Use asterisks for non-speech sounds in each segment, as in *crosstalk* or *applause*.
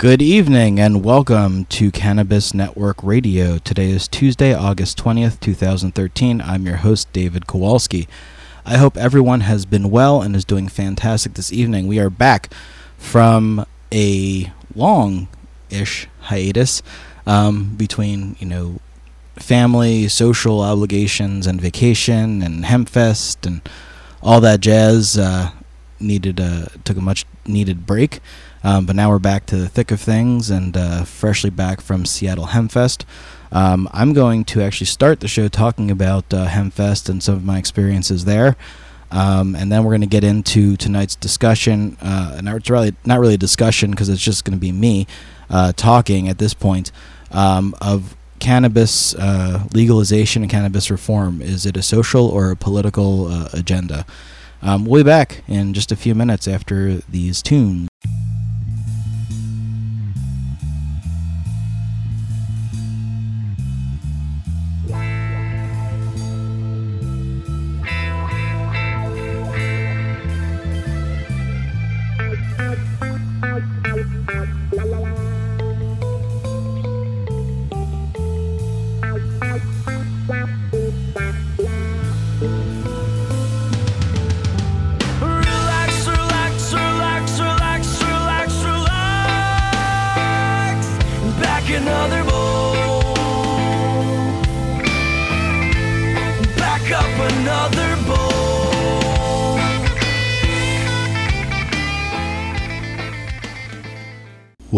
Good evening and welcome to Cannabis Network Radio. Today is Tuesday, August 20th, 2013. I'm your host, David Kowalski. I hope everyone has been well and is doing fantastic this evening. We are back from a long ish hiatus um, between, you know, family, social obligations, and vacation, and Hempfest, and all that jazz. Uh, needed a took a much needed break. Um, but now we're back to the thick of things and uh, freshly back from Seattle Hempfest. Um, I'm going to actually start the show talking about uh, Hempfest and some of my experiences there. Um, and then we're going to get into tonight's discussion. Uh, and it's really not really a discussion because it's just going to be me uh, talking at this point um, of cannabis uh, legalization and cannabis reform. Is it a social or a political uh, agenda? Um, we'll be back in just a few minutes after these tunes. Relax,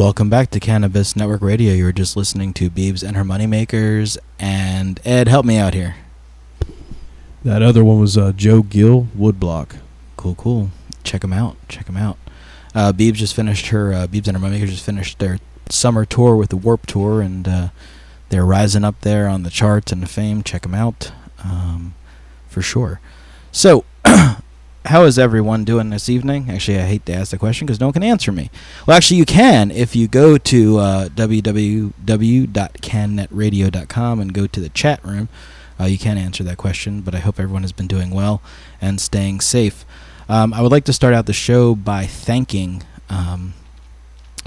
Welcome back to Cannabis Network Radio. You were just listening to Beebs and her moneymakers. And Ed, help me out here. That other one was uh, Joe Gill Woodblock. Cool, cool. Check them out. Check them out. Uh, Beebs just finished her. Uh, Beebs and her moneymakers just finished their summer tour with the Warp Tour, and uh, they're rising up there on the charts and the fame. Check them out, um, for sure. So, *clears throat* how is everyone doing this evening? Actually, I hate to ask the question because no one can answer me. Well, actually, you can if you go to uh, www.cannetradio.com and go to the chat room. Uh, you can answer that question, but I hope everyone has been doing well and staying safe. Um, I would like to start out the show by thanking, um,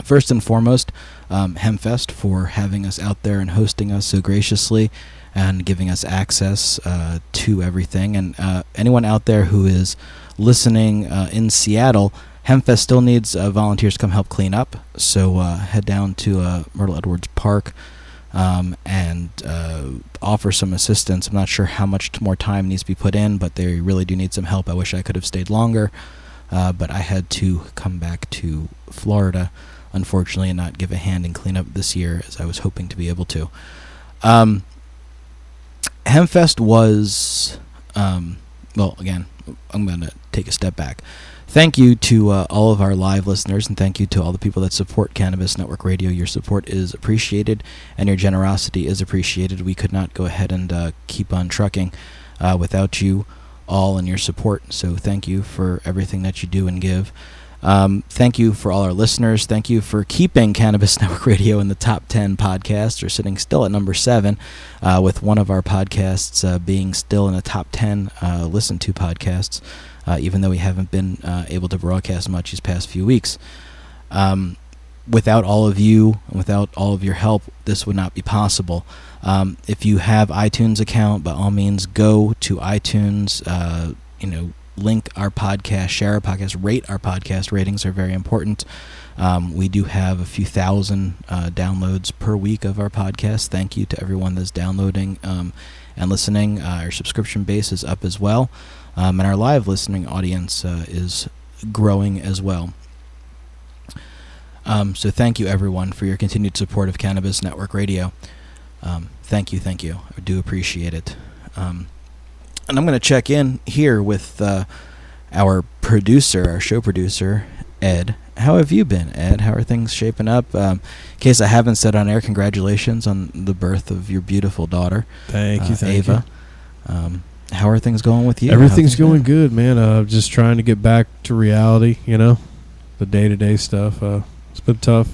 first and foremost, um, Hempfest for having us out there and hosting us so graciously and giving us access uh, to everything. And uh, anyone out there who is listening uh, in Seattle, Hempfest still needs uh, volunteers to come help clean up. So uh, head down to uh, Myrtle Edwards Park um, and offer some assistance. I'm not sure how much more time needs to be put in, but they really do need some help. I wish I could have stayed longer, but I had to come back to Florida, unfortunately, and not give a hand in cleanup this year as I was hoping to be able to. Um, Hempfest was, um, well, again, I'm going to take a step back. Thank you to uh, all of our live listeners, and thank you to all the people that support Cannabis Network Radio. Your support is appreciated, and your generosity is appreciated. We could not go ahead and uh, keep on trucking uh, without you all and your support. So thank you for everything that you do and give. Um, thank you for all our listeners. Thank you for keeping Cannabis *laughs* Network Radio in the top 10 podcasts, or sitting still at number 7, uh, with one of our podcasts uh, being still in the top 10 uh, listened to podcasts, uh, even though we haven't been uh, able to broadcast much these past few weeks. Um, without all of you, and without all of your help, this would not be possible. Um, if you have iTunes account, by all means, go to iTunes. Uh, you know, link our podcast, share our podcast, rate our podcast. Ratings are very important. Um, we do have a few thousand uh, downloads per week of our podcast. Thank you to everyone that's downloading um, and listening. Uh, our subscription base is up as well, um, and our live listening audience uh, is growing as well. Um, so thank you everyone for your continued support of Cannabis Network Radio. Um, thank you, thank you. I do appreciate it. Um, and I'm going to check in here with uh, our producer, our show producer, Ed. How have you been, Ed? How are things shaping up? Um, in case I haven't said on air, congratulations on the birth of your beautiful daughter, Thank uh, you, thank Ava. Um, how are things going with you? Everything's going been? good, man. Uh, just trying to get back to reality, you know, the day to day stuff. Uh, it's been tough,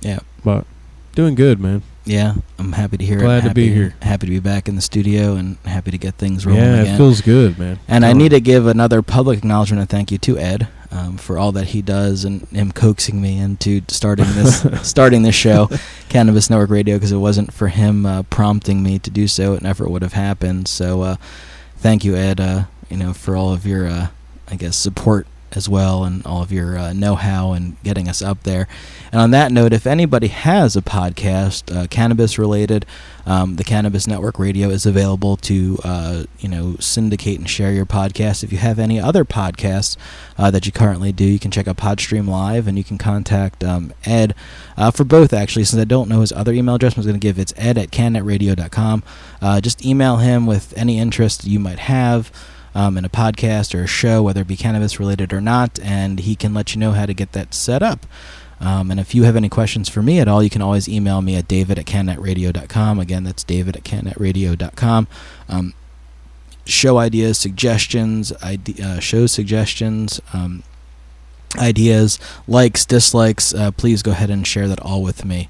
Yeah, but doing good, man. Yeah. I'm happy to hear it. Glad to be Happy- here. Happy to be back in the studio and happy to get things rolling Yeah, again. it feels good, man. And I Telling need to give another public acknowledgement and thank you to Ed. um, for all that he does and him coaxing me into starting this *laughs* starting this show, Cannabis Network Radio, because it wasn't for him uh, prompting me to do so, it never would have happened. So, uh, thank you, Ed. Uh, you know, for all of your, uh, I guess, support as well, and all of your uh, know-how and getting us up there. And on that note, if anybody has a podcast, uh, cannabis related, um, the Cannabis Network Radio is available to uh, you know syndicate and share your podcast. If you have any other podcasts uh, that you currently do, you can check out Podstream Live, and you can contact um, Ed uh, for both. Actually, since I don't know his other email address, I'm going to give it's ed at cannetradio.com. Uh, just email him with any interest you might have um, in a podcast or a show, whether it be cannabis related or not, and he can let you know how to get that set up. Um, and if you have any questions for me at all, you can always email me at david at cannetradio.com. Again, that's david at cannetradio.com. Um, show ideas, suggestions, ide- uh, show suggestions, um, ideas, likes, dislikes, uh, please go ahead and share that all with me.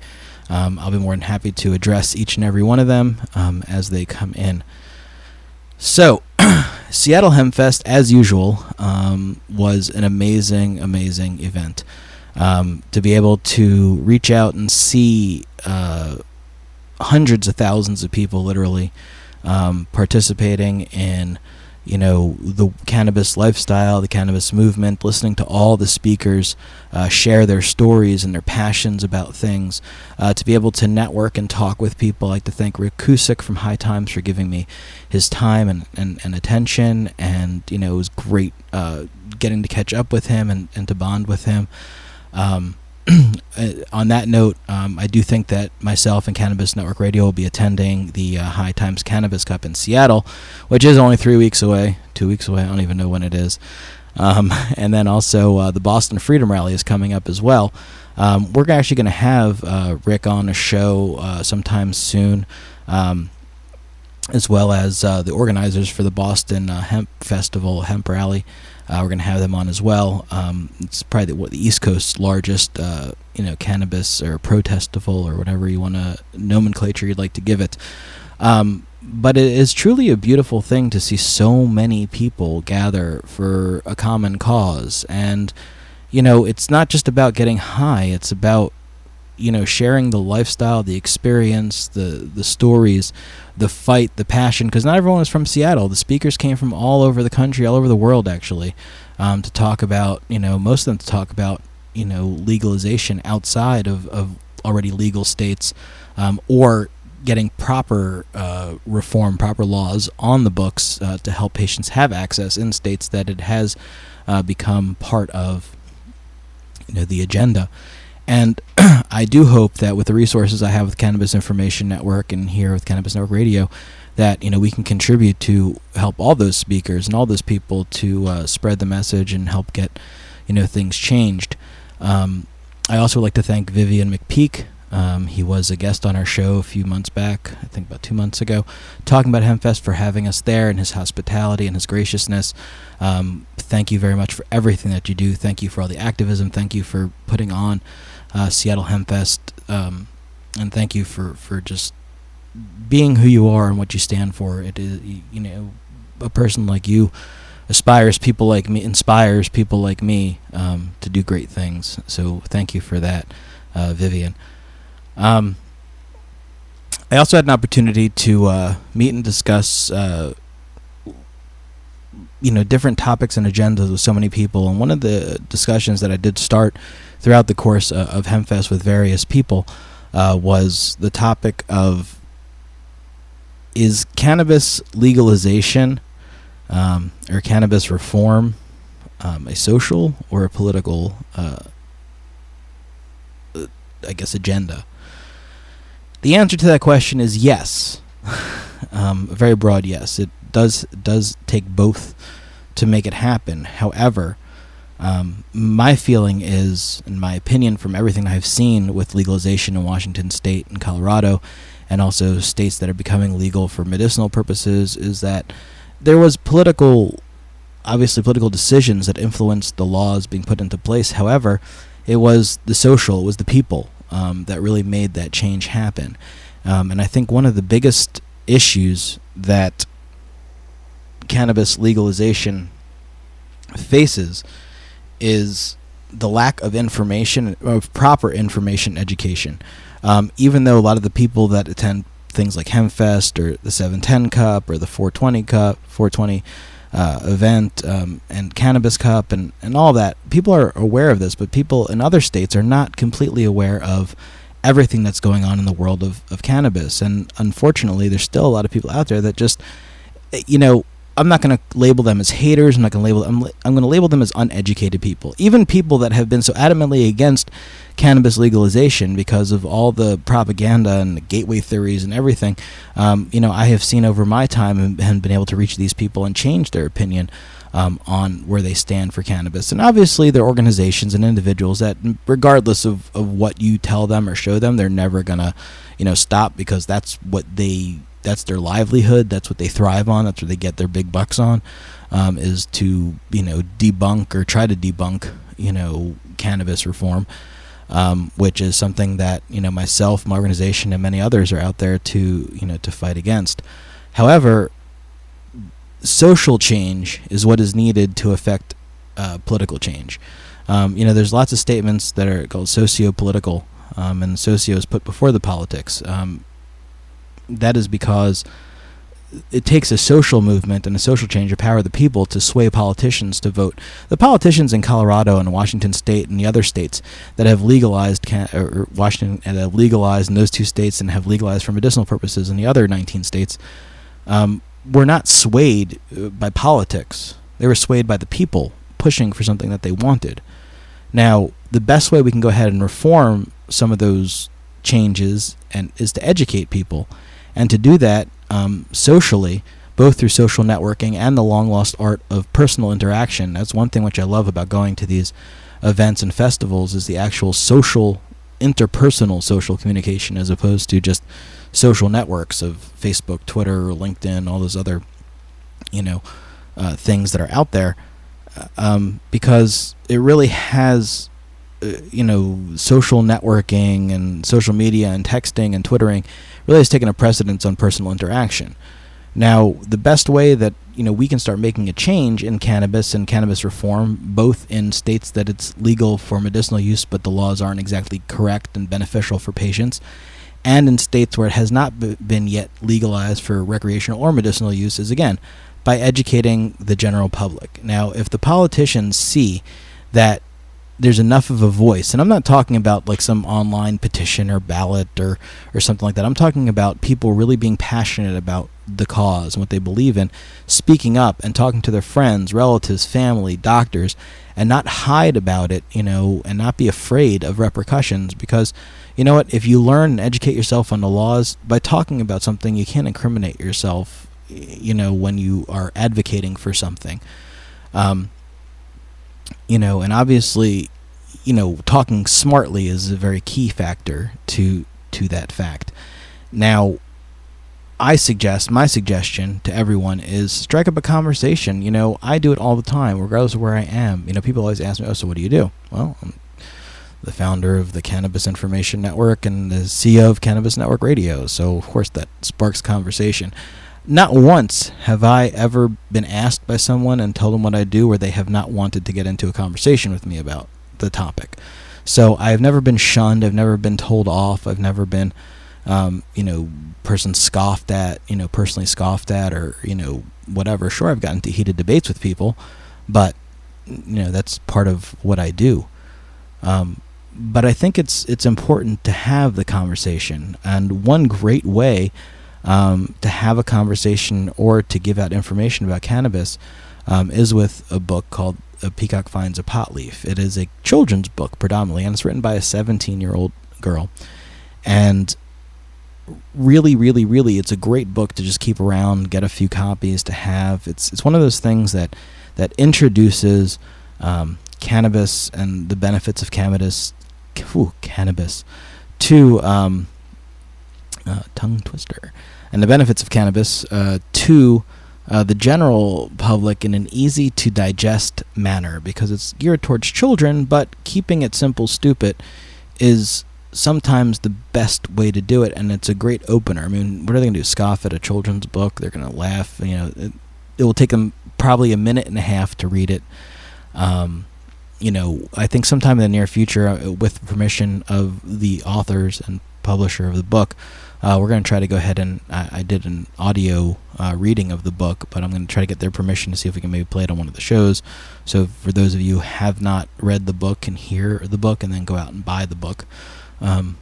Um, I'll be more than happy to address each and every one of them um, as they come in. So, *clears throat* Seattle Hempfest, as usual, um, was an amazing, amazing event. Um, to be able to reach out and see uh, hundreds of thousands of people, literally, um, participating in, you know, the cannabis lifestyle, the cannabis movement, listening to all the speakers uh, share their stories and their passions about things, uh, to be able to network and talk with people. I'd like to thank Rick Cusick from High Times for giving me his time and, and, and attention, and you know it was great uh, getting to catch up with him and, and to bond with him. Um, *clears throat* on that note, um, I do think that myself and Cannabis Network Radio will be attending the uh, High Times Cannabis Cup in Seattle, which is only three weeks away, two weeks away. I don't even know when it is. Um, *laughs* and then also uh, the Boston Freedom Rally is coming up as well. Um, we're actually going to have uh, Rick on a show uh, sometime soon, um, as well as uh, the organizers for the Boston uh, Hemp Festival, Hemp Rally. Uh, we're going to have them on as well. Um, it's probably the, what, the East Coast's largest, uh, you know, cannabis or protestival or whatever you want to nomenclature you'd like to give it. Um, but it is truly a beautiful thing to see so many people gather for a common cause, and you know, it's not just about getting high; it's about you know sharing the lifestyle, the experience, the the stories, the fight, the passion. Because not everyone is from Seattle. The speakers came from all over the country, all over the world, actually, um, to talk about you know most of them to talk about you know legalization outside of, of already legal states, um, or getting proper uh, reform, proper laws on the books uh, to help patients have access in states that it has uh, become part of you know the agenda. And *clears throat* I do hope that with the resources I have with Cannabis Information Network and here with Cannabis Network Radio, that you know we can contribute to help all those speakers and all those people to uh, spread the message and help get you know things changed. Um, I also would like to thank Vivian McPeak. Um, he was a guest on our show a few months back, I think about two months ago, talking about Hempfest for having us there and his hospitality and his graciousness. Um, thank you very much for everything that you do. Thank you for all the activism. Thank you for putting on uh, Seattle Hempfest, um, and thank you for, for just being who you are and what you stand for. It is you know a person like you aspires people like me inspires people like me um, to do great things. So thank you for that, uh, Vivian. Um, I also had an opportunity to uh, meet and discuss, uh, you know, different topics and agendas with so many people. And one of the discussions that I did start throughout the course uh, of Hempfest with various people uh, was the topic of is cannabis legalization um, or cannabis reform um, a social or a political, uh, uh, I guess, agenda? The answer to that question is yes. *laughs* um, very broad yes. It does does take both to make it happen. However, um, my feeling is, in my opinion, from everything I've seen with legalization in Washington State and Colorado, and also states that are becoming legal for medicinal purposes, is that there was political, obviously political decisions that influenced the laws being put into place. However, it was the social, it was the people um, that really made that change happen. Um, and I think one of the biggest issues that cannabis legalization faces is the lack of information, of proper information education. Um, even though a lot of the people that attend things like Hempfest or the 710 Cup or the 420 Cup, 420 uh, event um, and Cannabis Cup and, and all that, people are aware of this, but people in other states are not completely aware of everything that's going on in the world of, of cannabis. And unfortunately, there's still a lot of people out there that just, eh, you know, I'm not going to label them as haters. I'm not going to label. I'm, I'm going to label them as uneducated people. Even people that have been so adamantly against cannabis legalization because of all the propaganda and the gateway theories and everything. Um, you know, I have seen over my time and, and been able to reach these people and change their opinion um, on where they stand for cannabis. And obviously, they're organizations and individuals that, regardless of, of what you tell them or show them, they're never gonna, you know, stop because that's what they that's their livelihood. That's what they thrive on. That's what they get their big bucks on. Um, is to you know debunk or try to debunk you know cannabis reform, um, which is something that you know myself, my organization, and many others are out there to you know to fight against. However, social change is what is needed to affect uh, political change. Um, you know, there's lots of statements that are called socio-political, um, and socio is put before the politics. Um, that is because it takes a social movement and a social change to power of the people to sway politicians to vote. The politicians in Colorado and Washington State and the other states that have legalized can, or Washington and have legalized in those two states and have legalized for medicinal purposes in the other 19 states um, were not swayed uh, by politics. They were swayed by the people pushing for something that they wanted. Now, the best way we can go ahead and reform some of those changes and is to educate people, and to do that um, socially, both through social networking and the long lost art of personal interaction. That's one thing which I love about going to these events and festivals is the actual social, interpersonal social communication as opposed to just social networks of Facebook, Twitter, LinkedIn, all those other, you know, uh, things that are out there, uh, um, because it really has, uh, you know, social networking and social media and texting and twittering really has taken a precedence on personal interaction. Now, the best way that you know we can start making a change in cannabis and cannabis reform, both in states that it's legal for medicinal use, but the laws aren't exactly correct and beneficial for patients, and in states where it has not b- been yet legalized for recreational or medicinal use, is again by educating the general public. Now, if the politicians see that there's enough of a voice, and I'm not talking about like some online petition or ballot or or something like that. I'm talking about people really being passionate about the cause and what they believe in, speaking up and talking to their friends, relatives, family, doctors, and not hide about it, you know, and not be afraid of repercussions because you know what, if you learn and educate yourself on the laws by talking about something, you can't incriminate yourself, you know, when you are advocating for something. Um, you know, and obviously, you know, talking smartly is a very key factor to to that fact. Now, I suggest my suggestion to everyone is strike up a conversation. You know, I do it all the time, regardless of where I am. You know, people always ask me, "Oh, so what do you do?" Well, I'm the founder of the Cannabis Information Network and the CEO of Cannabis Network Radio. So, of course, that sparks conversation. Not once have I ever been asked by someone and told them what I do where they have not wanted to get into a conversation with me about the topic. So I've never been shunned. I've never been told off. I've never been, um, you know, person scoffed at, you know, personally scoffed at, or you know, whatever. Sure, I've gotten into heated debates with people, but you know, that's part of what I do. Um, but I think it's it's important to have the conversation, and one great way um, to have a conversation or to give out information about cannabis um, is with a book called A Peacock Finds a Pot Leaf. It is a children's book predominantly, and it's written by a 17 year old girl. And really, really, really, it's a great book to just keep around, get a few copies to have. It's it's one of those things that that introduces um, cannabis and the benefits of cannabis, whew, cannabis, to um, uh, tongue twister, and the benefits of cannabis uh, to uh, the general public in an easy to digest manner because it's geared towards children, but keeping it simple, stupid is sometimes the best way to do it, and it's a great opener. I mean, what are they going to do? Scoff at a children's book? They're going to laugh. You know, it, it will take them probably a minute and a half to read it. Um, you know, I think sometime in the near future, uh, with permission of the authors and publisher of the book, uh, we're going to try to go ahead and I, I did an audio uh, reading of the book, but I'm going to try to get their permission to see if we can maybe play it on one of the shows. So for those of you who have not read the book, and hear the book and then go out and buy the book. Um,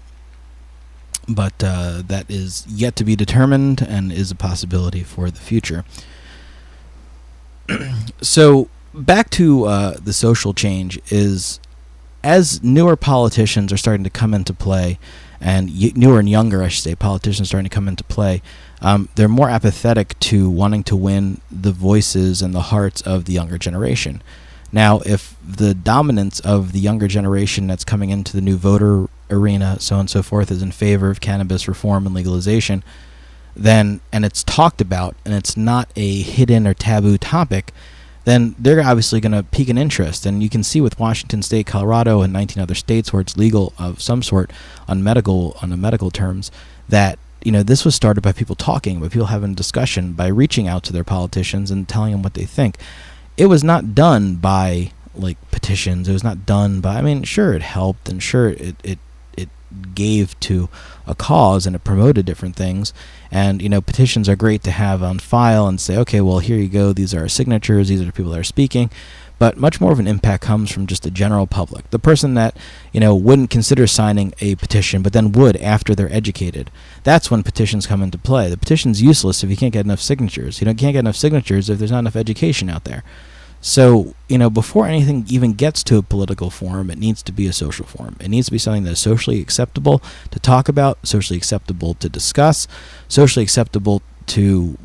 but uh, that is yet to be determined and is a possibility for the future. *clears throat* so back to uh, the social change is as newer politicians are starting to come into play, and newer and younger, I should say, politicians starting to come into play. Um, they're more apathetic to wanting to win the voices and the hearts of the younger generation. Now, if the dominance of the younger generation that's coming into the new voter arena, so on and so forth, is in favor of cannabis reform and legalization, then and it's talked about and it's not a hidden or taboo topic, then they're obviously going to pique an interest. And you can see with Washington State, Colorado, and 19 other states where it's legal of some sort on medical on the medical terms that you know this was started by people talking, by people having a discussion, by reaching out to their politicians and telling them what they think. It was not done by like petitions. It was not done by. I mean, sure, it helped, and sure, it it it gave to a cause and it promoted different things. And you know, petitions are great to have on file and say, okay, well, here you go. These are our signatures. These are the people that are speaking. But much more of an impact comes from just the general public. The person that you know wouldn't consider signing a petition, but then would after they're educated. That's when petitions come into play. The petition's useless if you can't get enough signatures. You know, you can't get enough signatures if there's not enough education out there. So, you know, before anything even gets to a political forum, it needs to be a social forum. It needs to be something that is socially acceptable to talk about, socially acceptable to discuss, socially acceptable to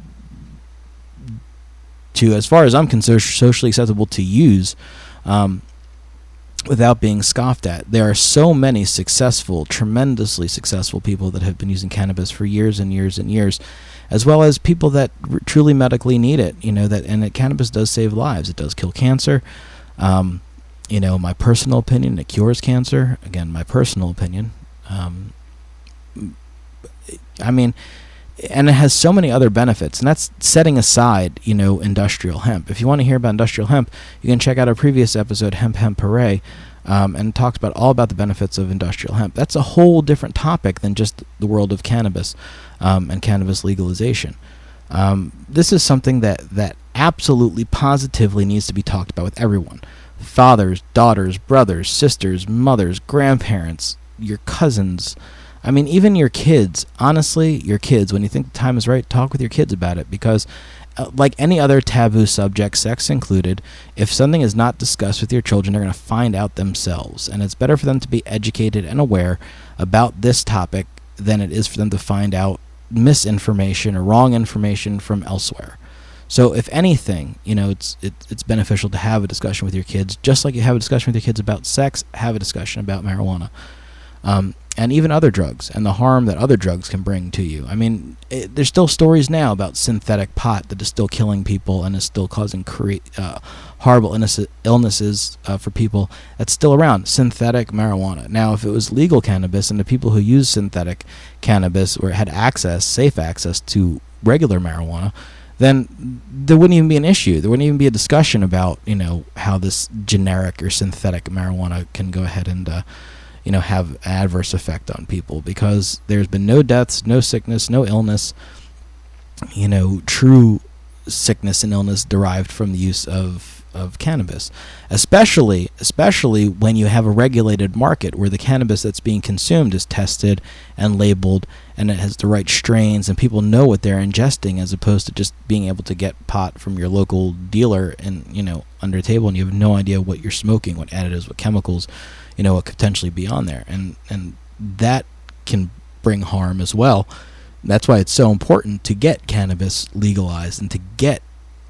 to as far as I'm concerned, socially acceptable to use um, without being scoffed at. There are so many successful, tremendously successful people that have been using cannabis for years and years and years as well as people that r- truly medically need it. You know that, and that cannabis does save lives. It does kill cancer. Um, you know, my personal opinion, it cures cancer. Again, my personal opinion. Um, I mean, and it has so many other benefits, and that's setting aside, you know, industrial hemp. If you want to hear about industrial hemp, you can check out our previous episode, Hemp Hemp Hooray, um, and talks about all about the benefits of industrial hemp. That's a whole different topic than just the world of cannabis um, and cannabis legalization. Um, this is something that that absolutely positively needs to be talked about with everyone. Fathers daughters brothers sisters mothers grandparents your cousins. I mean even your kids. Honestly your kids. When you think the time is right talk with your kids about it because uh, like any other taboo subject sex included if something is not discussed with your children they're going to find out themselves. And it's better for them to be educated and aware about this topic than it is for them to find out misinformation or wrong information from elsewhere. So if anything, you know, it's it, it's beneficial to have a discussion with your kids, just like you have a discussion with your kids about sex. Have a discussion about marijuana, um, and even other drugs and the harm that other drugs can bring to you. I mean, it, there's still stories now about synthetic pot that is still killing people and is still causing cre- uh, horrible illness- illnesses uh, for people. That's still around. Synthetic marijuana. Now, if it was legal cannabis and the people who use synthetic cannabis or had access, safe access to regular marijuana, then there wouldn't even be an issue. There wouldn't even be a discussion about you know how this generic or synthetic marijuana can go ahead and uh, you know have adverse effect on people because there's been no deaths, no sickness, no illness. You know, true sickness and illness derived from the use of of cannabis, especially especially when you have a regulated market where the cannabis that's being consumed is tested and labeled and it has the right strains and people know what they're ingesting as opposed to just being able to get pot from your local dealer and you know under the table and you have no idea what you're smoking, what additives, what chemicals, you know, what could potentially be on there and and that can bring harm as well. That's why it's so important to get cannabis legalized and to get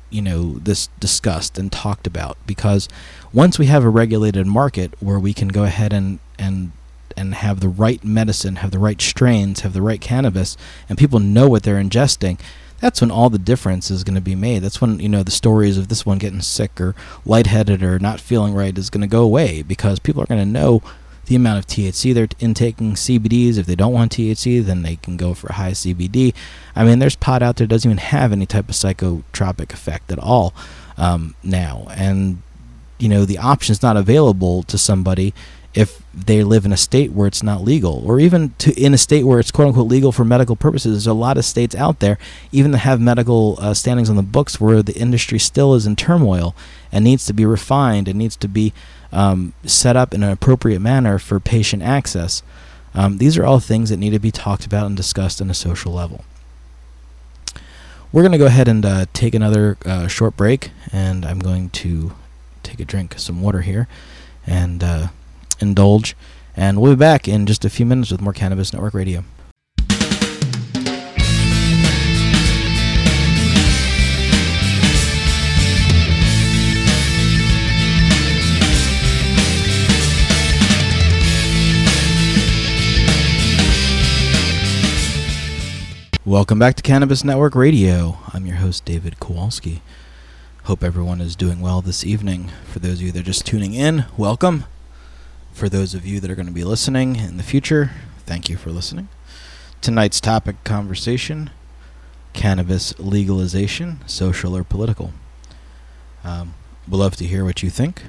you know this discussed and talked about because once we have a regulated market where we can go ahead and and and have the right medicine, have the right strains, have the right cannabis, and people know what they're ingesting, that's when all the difference is going to be made. That's when you know the stories of this one getting sick or lightheaded or not feeling right is going to go away because people are going to know the amount of THC they're intaking. CBDs, if they don't want THC, then they can go for high CBD. I mean, there's pot out there that doesn't even have any type of psychotropic effect at all um, now, and you know the option's not available to somebody if they live in a state where it's not legal or even to in a state where it's quote unquote legal for medical purposes. There's a lot of states out there even that have medical uh, standings on the books where the industry still is in turmoil and needs to be refined and needs to be um, set up in an appropriate manner for patient access. Um, these are all things that need to be talked about and discussed on a social level. We're going to go ahead and uh, take another uh, short break and i'm going to take a drink some water here and uh, indulge. And we'll be back in just a few minutes with more Cannabis Network Radio. Welcome back to Cannabis Network Radio. I'm your host, David Kowalski. Hope everyone is doing well this evening. For those of you that are just tuning in, welcome. For those of you that are going to be listening in the future, thank you for listening. Tonight's topic conversation cannabis legalization, social or political. Um, we'd love to hear what you think.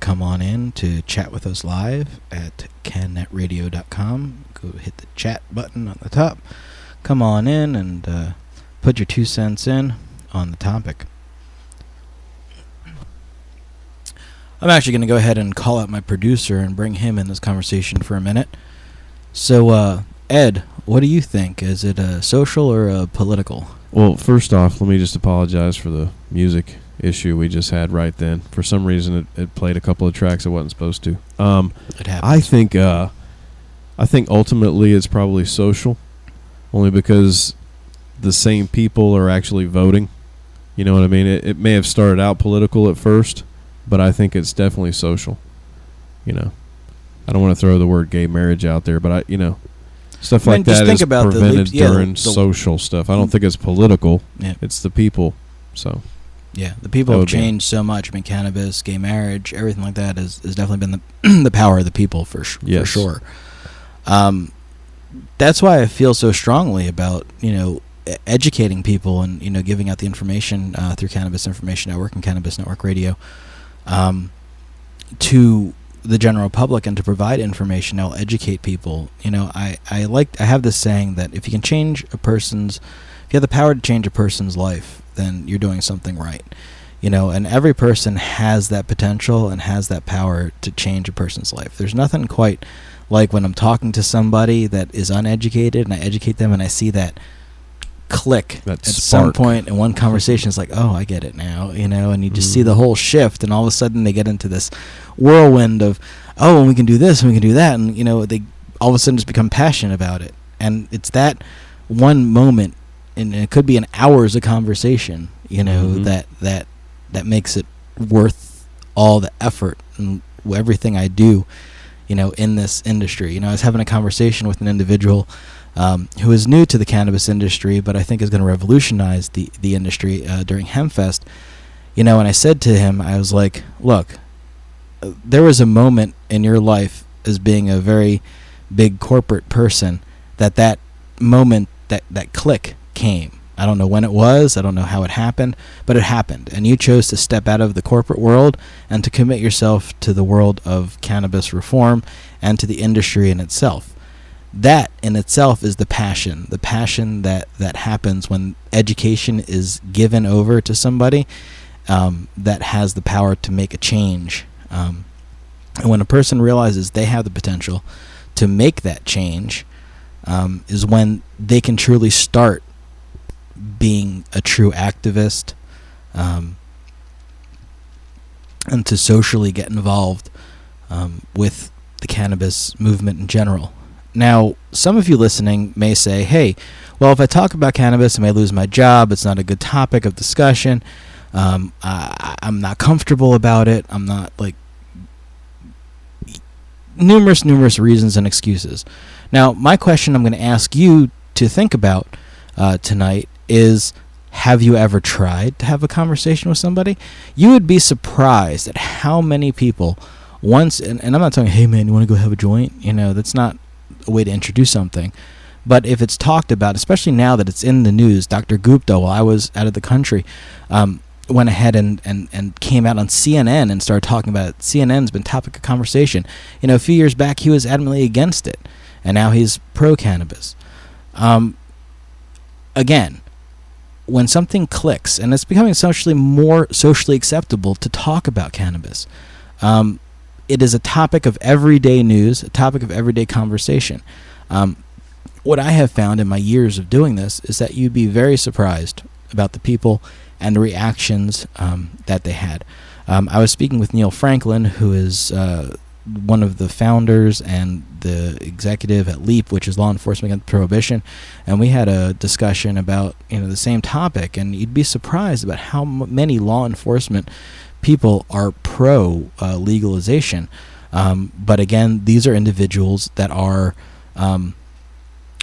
Come on in to chat with us live at cannetradio.com. Go hit the chat button on the top. Come on in and uh, put your two cents in on the topic. I'm actually going to go ahead and call out my producer and bring him in this conversation for a minute. So, uh, Ed, what do you think? Is it a social or a political? Well, first off, let me just apologize for the music issue we just had right then. For some reason, it, it played a couple of tracks it wasn't supposed to. Um, It happens. I think, uh, I think ultimately it's probably social, only because the same people are actually voting. You know what I mean? It, it may have started out political at first, but I think it's definitely social. You know, I don't want to throw the word gay marriage out there, but I, you know, stuff I mean, like that think is about the prevented leaps- yeah, the- during the- social stuff. I don't think it's political. Yeah. It's the people. So Yeah, the people have changed so much. I mean, cannabis, gay marriage, everything like that has, has definitely been the *clears throat* the power of the people for sh- for sure. Um, that's why I feel so strongly about you know educating people and you know giving out the information uh, through Cannabis Information Network and Cannabis Network Radio um, to the general public and to provide information that will educate people. You know, I I like I have this saying that if you can change a person's if you have the power to change a person's life, then you're doing something right. You know, and every person has that potential and has that power to change a person's life. There's nothing quite like when I'm talking to somebody that is uneducated and I educate them and I see that click That at some spark. point in one conversation it's like oh i get it now you know and you just see Mhm. the whole shift and all of a sudden they get into this whirlwind of oh and we can do this and we can do that and you know they all of a sudden just become passionate about it and it's that one moment and it could be an hours of conversation you know Mhm. that that that makes it worth all the effort and everything i do you know in this industry you know i was having a conversation with an individual um, who is new to the cannabis industry, but I think is going to revolutionize the the industry uh, during Hempfest. You know, and I said to him, I was like, "Look, there was a moment in your life as being a very big corporate person that that moment that that click came. I don't know when it was, I don't know how it happened, but it happened, and you chose to step out of the corporate world and to commit yourself to the world of cannabis reform and to the industry in itself." that in itself is the passion the passion that that happens when education is given over to somebody um, that has the power to make a change um, and when a person realizes they have the potential to make that change um, is when they can truly start being a true activist um, and to socially get involved um, with the cannabis movement in general now, some of you listening may say, hey, well, if I talk about cannabis, I may lose my job. It's not a good topic of discussion. Um, I, I'm not comfortable about it. I'm not, like, numerous, numerous reasons and excuses. Now, my question I'm going to ask you to think about uh, tonight is have you ever tried to have a conversation with somebody? You would be surprised at how many people once, and, and I'm not talking, hey man, you want to go have a joint? You know, that's not a way to introduce something. But if it's talked about, especially now that it's in the news, Dr. Gupta, while I was out of the country, um, went ahead and, and, and came out on CNN and started talking about it. CNN's been topic of conversation. You know, a few years back he was adamantly against it, and now he's pro cannabis. Um, again, when something clicks and it's becoming socially more socially acceptable to talk about cannabis, um, it is a topic of everyday news, a topic of everyday conversation. Um, what I have found in my years of doing this is that you'd be very surprised about the people and the reactions um, that they had. Um, I was speaking with Neil Franklin, who is uh, one of the founders and the executive at LEAP, which is Law Enforcement Against Prohibition, and we had a discussion about you know the same topic, and you'd be surprised about how m- many law enforcement people are pro uh, legalization. Um, but again, these are individuals that are um,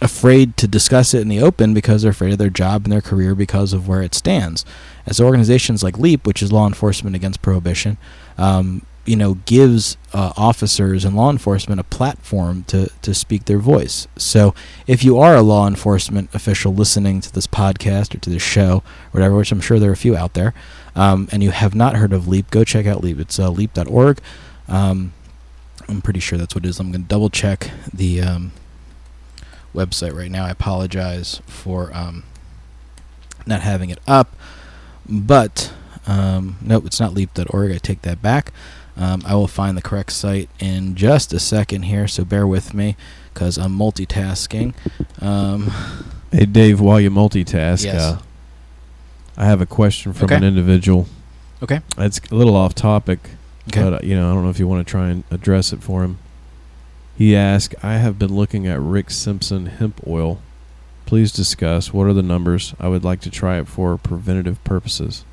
afraid to discuss it in the open because they're afraid of their job and their career because of where it stands. As organizations like LEAP, which is Law Enforcement Against Prohibition, um, you know, gives uh, officers and law enforcement a platform to, to speak their voice. So if you are a law enforcement official listening to this podcast or to this show, whatever, which I'm sure there are a few out there, um, and you have not heard of LEAP, go check out LEAP. It's uh, leap.org. Um, I'm pretty sure that's what it is. I'm going to double check the um, website right now. I apologize for um, not having it up, but um, it's not leap.org. I take that back. Um, I will find the correct site in just a second here, so bear with me because I'm multitasking. Um, Hey, Dave, while you multitask, Yes. uh, I have a question from Okay. an individual. okay. It's a little off topic, Okay. but uh, you know, I don't know if you want to try and address it for him. He asked, "I have been looking at Rick Simpson hemp oil. Please discuss what are the numbers. I would like to try it for preventative purposes."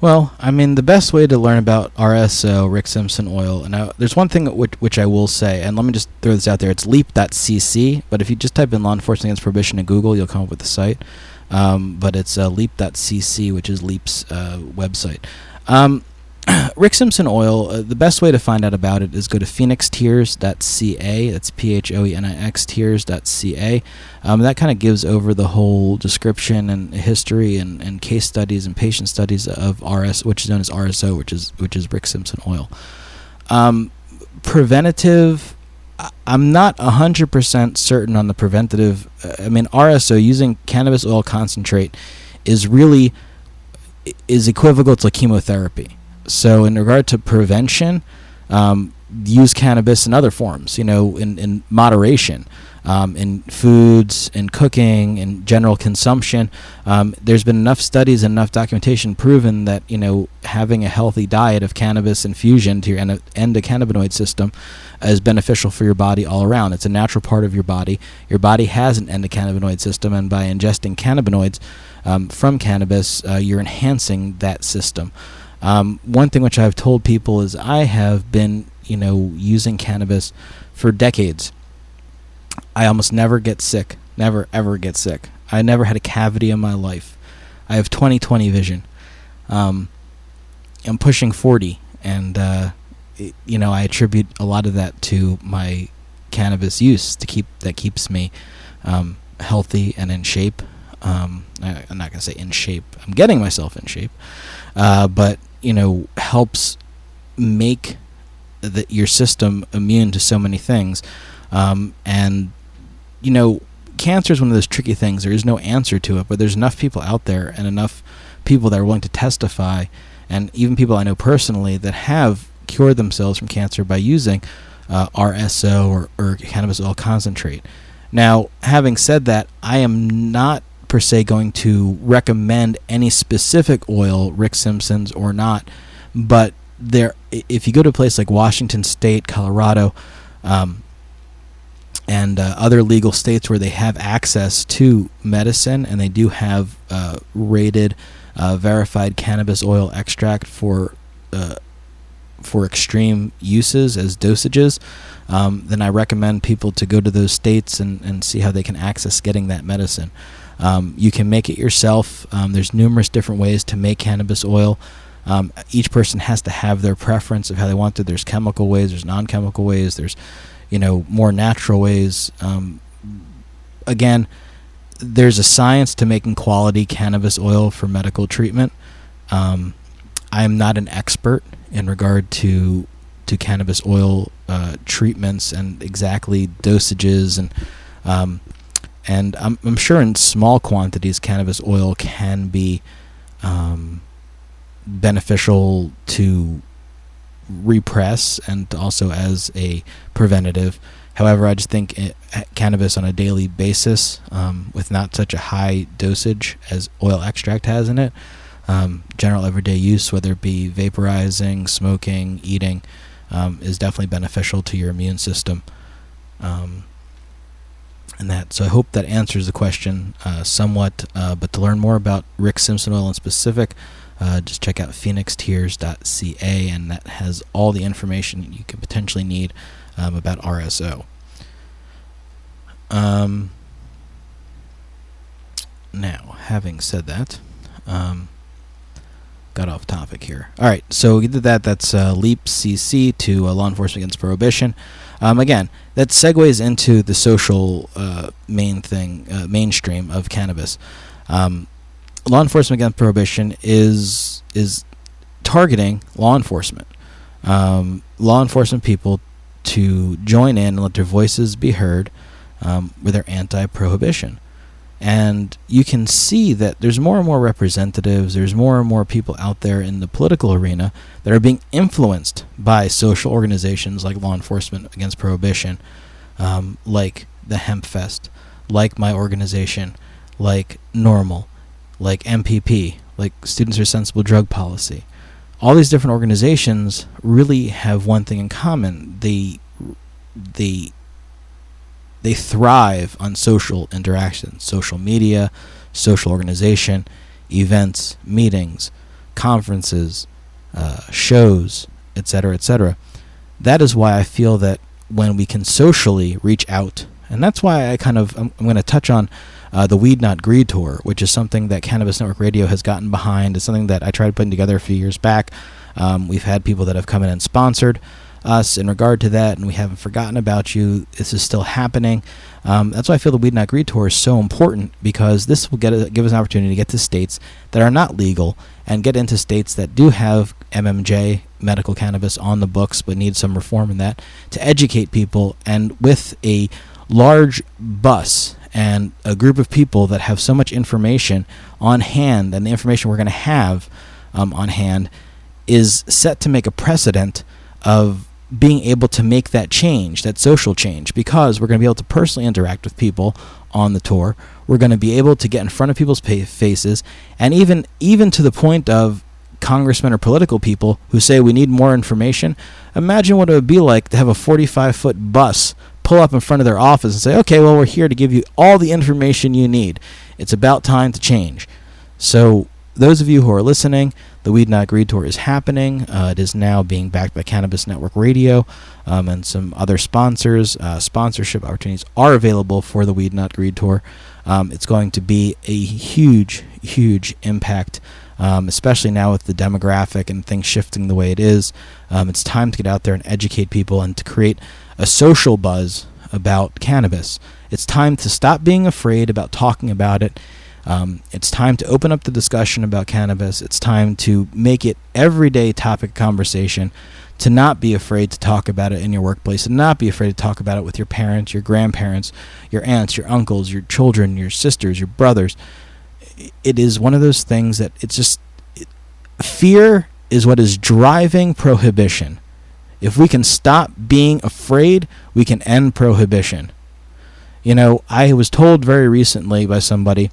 Well, I mean, the best way to learn about RSO, Rick Simpson oil, and I, there's one thing which, which I will say, and let me just throw this out there. It's leap.cc, but if you just type in law enforcement against prohibition in Google, you'll come up with the site. Um, but it's uh, leap.cc, which is Leap's uh, website. Um, *clears throat* Rick Simpson oil, uh, the best way to find out about it is go to phoenixtears.ca. That's P H O E N I X tears.ca. Um, that kind of gives over the whole description and history and, and case studies and patient studies of RS, which is known as RSO, which is which is Rick Simpson oil. Um, preventative. I'm not 100% certain on the preventative. uh, I mean, RSO using cannabis oil concentrate is really is equivocal to chemotherapy. So, in regard to prevention, um, use cannabis in other forms. You know, in in moderation, um, in foods, in cooking, in general consumption. Um, there's been enough studies and enough documentation proven that you know having a healthy diet of cannabis infusion to your endo- endocannabinoid system is beneficial for your body all around. It's a natural part of your body. Your body has an endocannabinoid system, and by ingesting cannabinoids um, from cannabis, uh, you're enhancing that system. Um, one thing which I've told people is I have been, you know, using cannabis for decades. I almost never get sick. Never ever get sick. I never had a cavity in my life. I have 20/20 vision. Um, I'm pushing 40, and uh, it, you know I attribute a lot of that to my cannabis use to keep that keeps me um, healthy and in shape. Um, I, I'm not gonna say in shape. I'm getting myself in shape, uh, but you know helps make the, your system immune to so many things. Um, and you know, cancer is one of those tricky things. There is no answer to it, but there's enough people out there and enough people that are willing to testify, and even people I know personally that have cured themselves from cancer by using uh, RSO or, or cannabis oil concentrate. Now, having said that, I am not per se going to recommend any specific oil, Rick Simpson's or not, but there, if you go to a place like Washington State, Colorado, um, and uh, other legal states where they have access to medicine and they do have uh, rated, uh, verified cannabis oil extract for uh, for extreme uses as dosages, um, then I recommend people to go to those states and, and see how they can access getting that medicine. Um, you can make it yourself. Um, there's numerous different ways to make cannabis oil. Um, each person has to have their preference of how they want it. There's chemical ways, there's non-chemical ways, there's you know more natural ways. Um, again, there's a science to making quality cannabis oil for medical treatment. Um, I'm not an expert in regard to to cannabis oil uh, treatments and exactly dosages and um, and I'm, I'm sure in small quantities cannabis oil can be um, beneficial to repress and also as a preventative. However, I just think it, cannabis on a daily basis, um, with not such a high dosage as oil extract has in it, um, general everyday use, whether it be vaporizing, smoking, eating, um, is definitely beneficial to your immune system. And that. So I hope that answers the question uh, somewhat. Uh, but to learn more about Rick Simpson oil in specific, uh, just check out phoenixtears.ca, and that has all the information you could potentially need um, about RSO. Um, now, having said that, um, got off topic here. All right, so we did that. That's uh, Leap CC to uh, Law Enforcement Against Prohibition. Um, again, that segues into the social uh, main thing, uh, mainstream of cannabis. Um, law enforcement against prohibition is is targeting law enforcement, um, law enforcement people to join in and let their voices be heard um, with their anti-prohibition. And you can see that there's more and more representatives, there's more and more people out there in the political arena that are being influenced by social organizations like Law Enforcement Against Prohibition, um, like the Hempfest, like my organization, like NORML, like MPP, like Students for Sensible Drug Policy. All these different organizations really have one thing in common. They, they they thrive on social interaction, social media, social organization, events, meetings, conferences, uh, shows, etc., etc. That is why I feel that when we can socially reach out, and that's why I kind of I'm, I'm going to touch on uh, the Weed Not Greed tour, which is something that Cannabis Network Radio has gotten behind. It's something that I tried putting together a few years back. Um, we've had people that have come in and sponsored us in regard to that, and we haven't forgotten about you. This is still happening. Um, that's why I feel the Weed Not Greed Tour is so important because this will get a, give us an opportunity to get to states that are not legal and get into states that do have MMJ medical cannabis on the books but need some reform in that to educate people and with a large bus and a group of people that have so much information on hand and the information we're going to have um, on hand is set to make a precedent of being able to make that change, that social change, because we're going to be able to personally interact with people on the tour. We're going to be able to get in front of people's faces, and even even to the point of congressmen or political people who say we need more information. Imagine what it would be like to have a 45 foot bus pull up in front of their office and say, "Okay, well, we're here to give you all the information you need. It's about time to change." So, those of you who are listening, the Weed Not Greed Tour is happening. Uh, it is now being backed by Cannabis Network Radio um, and some other sponsors. Uh, sponsorship opportunities are available for the Weed Not Greed Tour. Um, it's going to be a huge, huge impact, um, especially now with the demographic and things shifting the way it is. Um, it's time to get out there and educate people and to create a social buzz about cannabis. It's time to stop being afraid about talking about it um, it's time to open up the discussion about cannabis. It's time to make it everyday topic conversation. To not be afraid to talk about it in your workplace, and not be afraid to talk about it with your parents, your grandparents, your aunts, your uncles, your children, your sisters, your brothers. It is one of those things that it's just it, fear is what is driving prohibition. If we can stop being afraid, we can end prohibition. You know, I was told very recently by somebody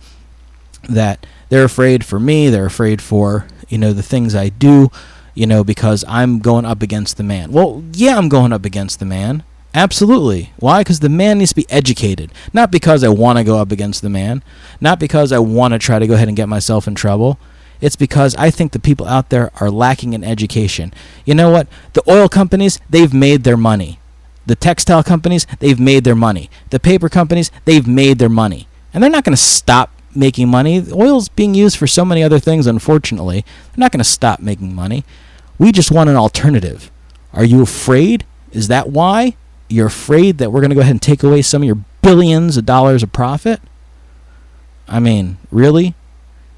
that they're afraid for me, they're afraid for, you know, the things I do, you know, because I'm going up against the man. Well, yeah, I'm going up against the man. Absolutely. Why? Because the man needs to be educated. Not because I want to go up against the man. Not because I want to try to go ahead and get myself in trouble. It's because I think the people out there are lacking in education. You know what? The oil companies, they've made their money. The textile companies, they've made their money. The paper companies, they've made their money. And they're not going to stop making money. Oil's being used for so many other things, unfortunately. They're not going to stop making money. We just want an alternative. Are you afraid? Is that why? You're afraid that we're going to go ahead and take away some of your billions of dollars of profit? I mean, really?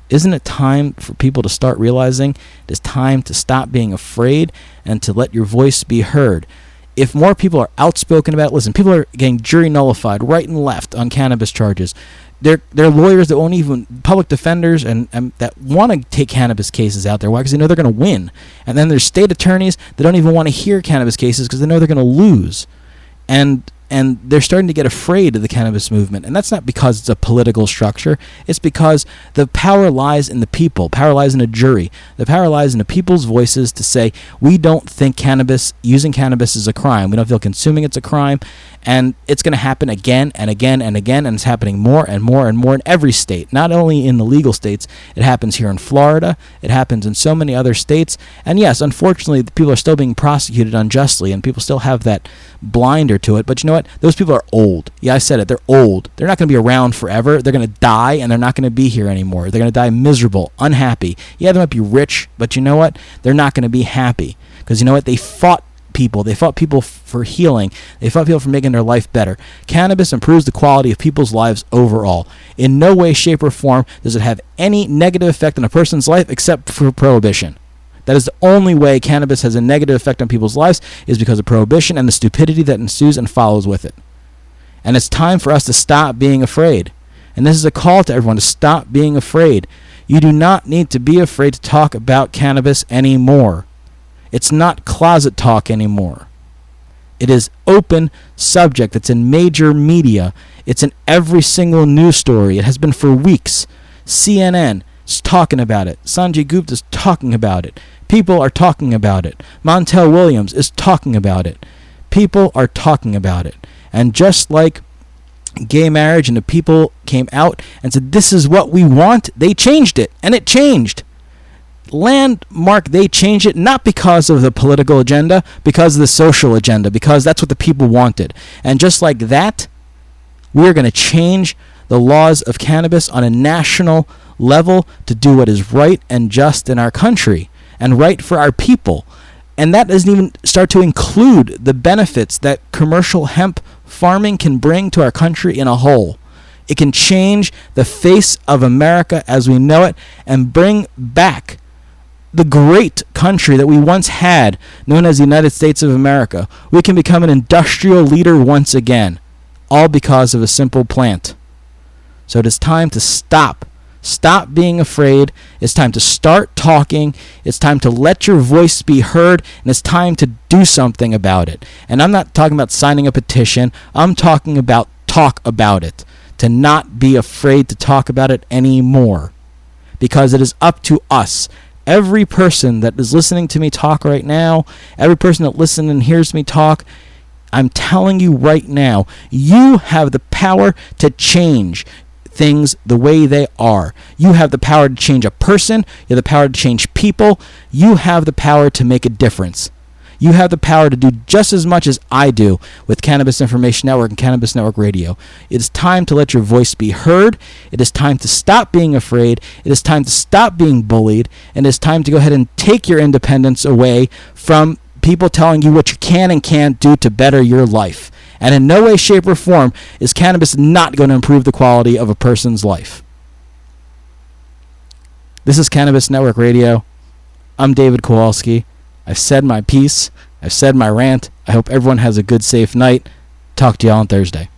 Isn't it time for people to start realizing it is time to stop being afraid and to let your voice be heard? If more people are outspoken about listen, people are getting jury nullified right and left on cannabis charges. They're, they're lawyers that won't even, public defenders and, and that want to take cannabis cases out there. Why? Because they know they're going to win. And then there's state attorneys that don't even want to hear cannabis cases because they know they're going to lose. And and they're starting to get afraid of the cannabis movement. And that's not because it's a political structure. It's because the power lies in the people. Power lies in a jury. The power lies in the people's voices to say we don't think cannabis using cannabis is a crime. We don't feel consuming it's a crime, and it's going to happen again and again and again, and it's happening more and more and more in every state. Not only in the legal states, it happens here in Florida. It happens in so many other states. And yes, unfortunately, people are still being prosecuted unjustly, and people still have that blinder to it. But you know what? Those people are old. Yeah, I said it. They're old. They're not going to be around forever. They're going to die, and they're not going to be here anymore. They're going to die miserable, unhappy. Yeah, they might be rich, but you know what? They're not going to be happy because you know what? They fought people. They fought people for healing. They fought people for making their life better. Cannabis improves the quality of people's lives overall. In no way, shape, or form does it have any negative effect on a person's life except for prohibition. That is the only way cannabis has a negative effect on people's lives is because of prohibition and the stupidity that ensues and follows with it. And it's time for us to stop being afraid. And this is a call to everyone to stop being afraid. You do not need to be afraid to talk about cannabis anymore. It's not closet talk anymore. It is open subject. It's in major media. It's in every single news story. It has been for weeks. CNN is talking about it. Sanjay Gupta is talking about it. People are talking about it. Montel Williams is talking about it. People are talking about it. And just like gay marriage and the people came out and said, This is what we want, they changed it. And it changed. Landmark, they changed it not because of the political agenda, because of the social agenda, because that's what the people wanted. And just like that, we're going to change the laws of cannabis on a national level to do what is right and just in our country and right for our people. And that doesn't even start to include the benefits that commercial hemp farming can bring to our country in a whole. It can change the face of America as we know it and bring back the great country that we once had, known as the United States of America. We can become an industrial leader once again, all because of a simple plant. So it is time to stop. Stop being afraid. It's time to start talking. It's time to let your voice be heard. And it's time to do something about it. And I'm not talking about signing a petition, I'm talking about talk about it. To not be afraid to talk about it anymore. Because it is up to us every person that is listening to me talk right now, every person that listens and hears me talk, I'm telling you right now, you have the power to change things the way they are. You have the power to change a person, you have the power to change people, you have the power to make a difference. You have the power to do just as much as I do with Cannabis Information Network and Cannabis Network Radio. It is time to let your voice be heard. It is time to stop being afraid. It is time to stop being bullied. And it is time to go ahead and take your independence away from people telling you what you can and can't do to better your life. And in no way, shape, or form is cannabis not going to improve the quality of a person's life. This is Cannabis Network Radio. I'm David Kowalski. I've said my piece. I've said my rant. I hope everyone has a good, safe night. Talk to y'all on Thursday.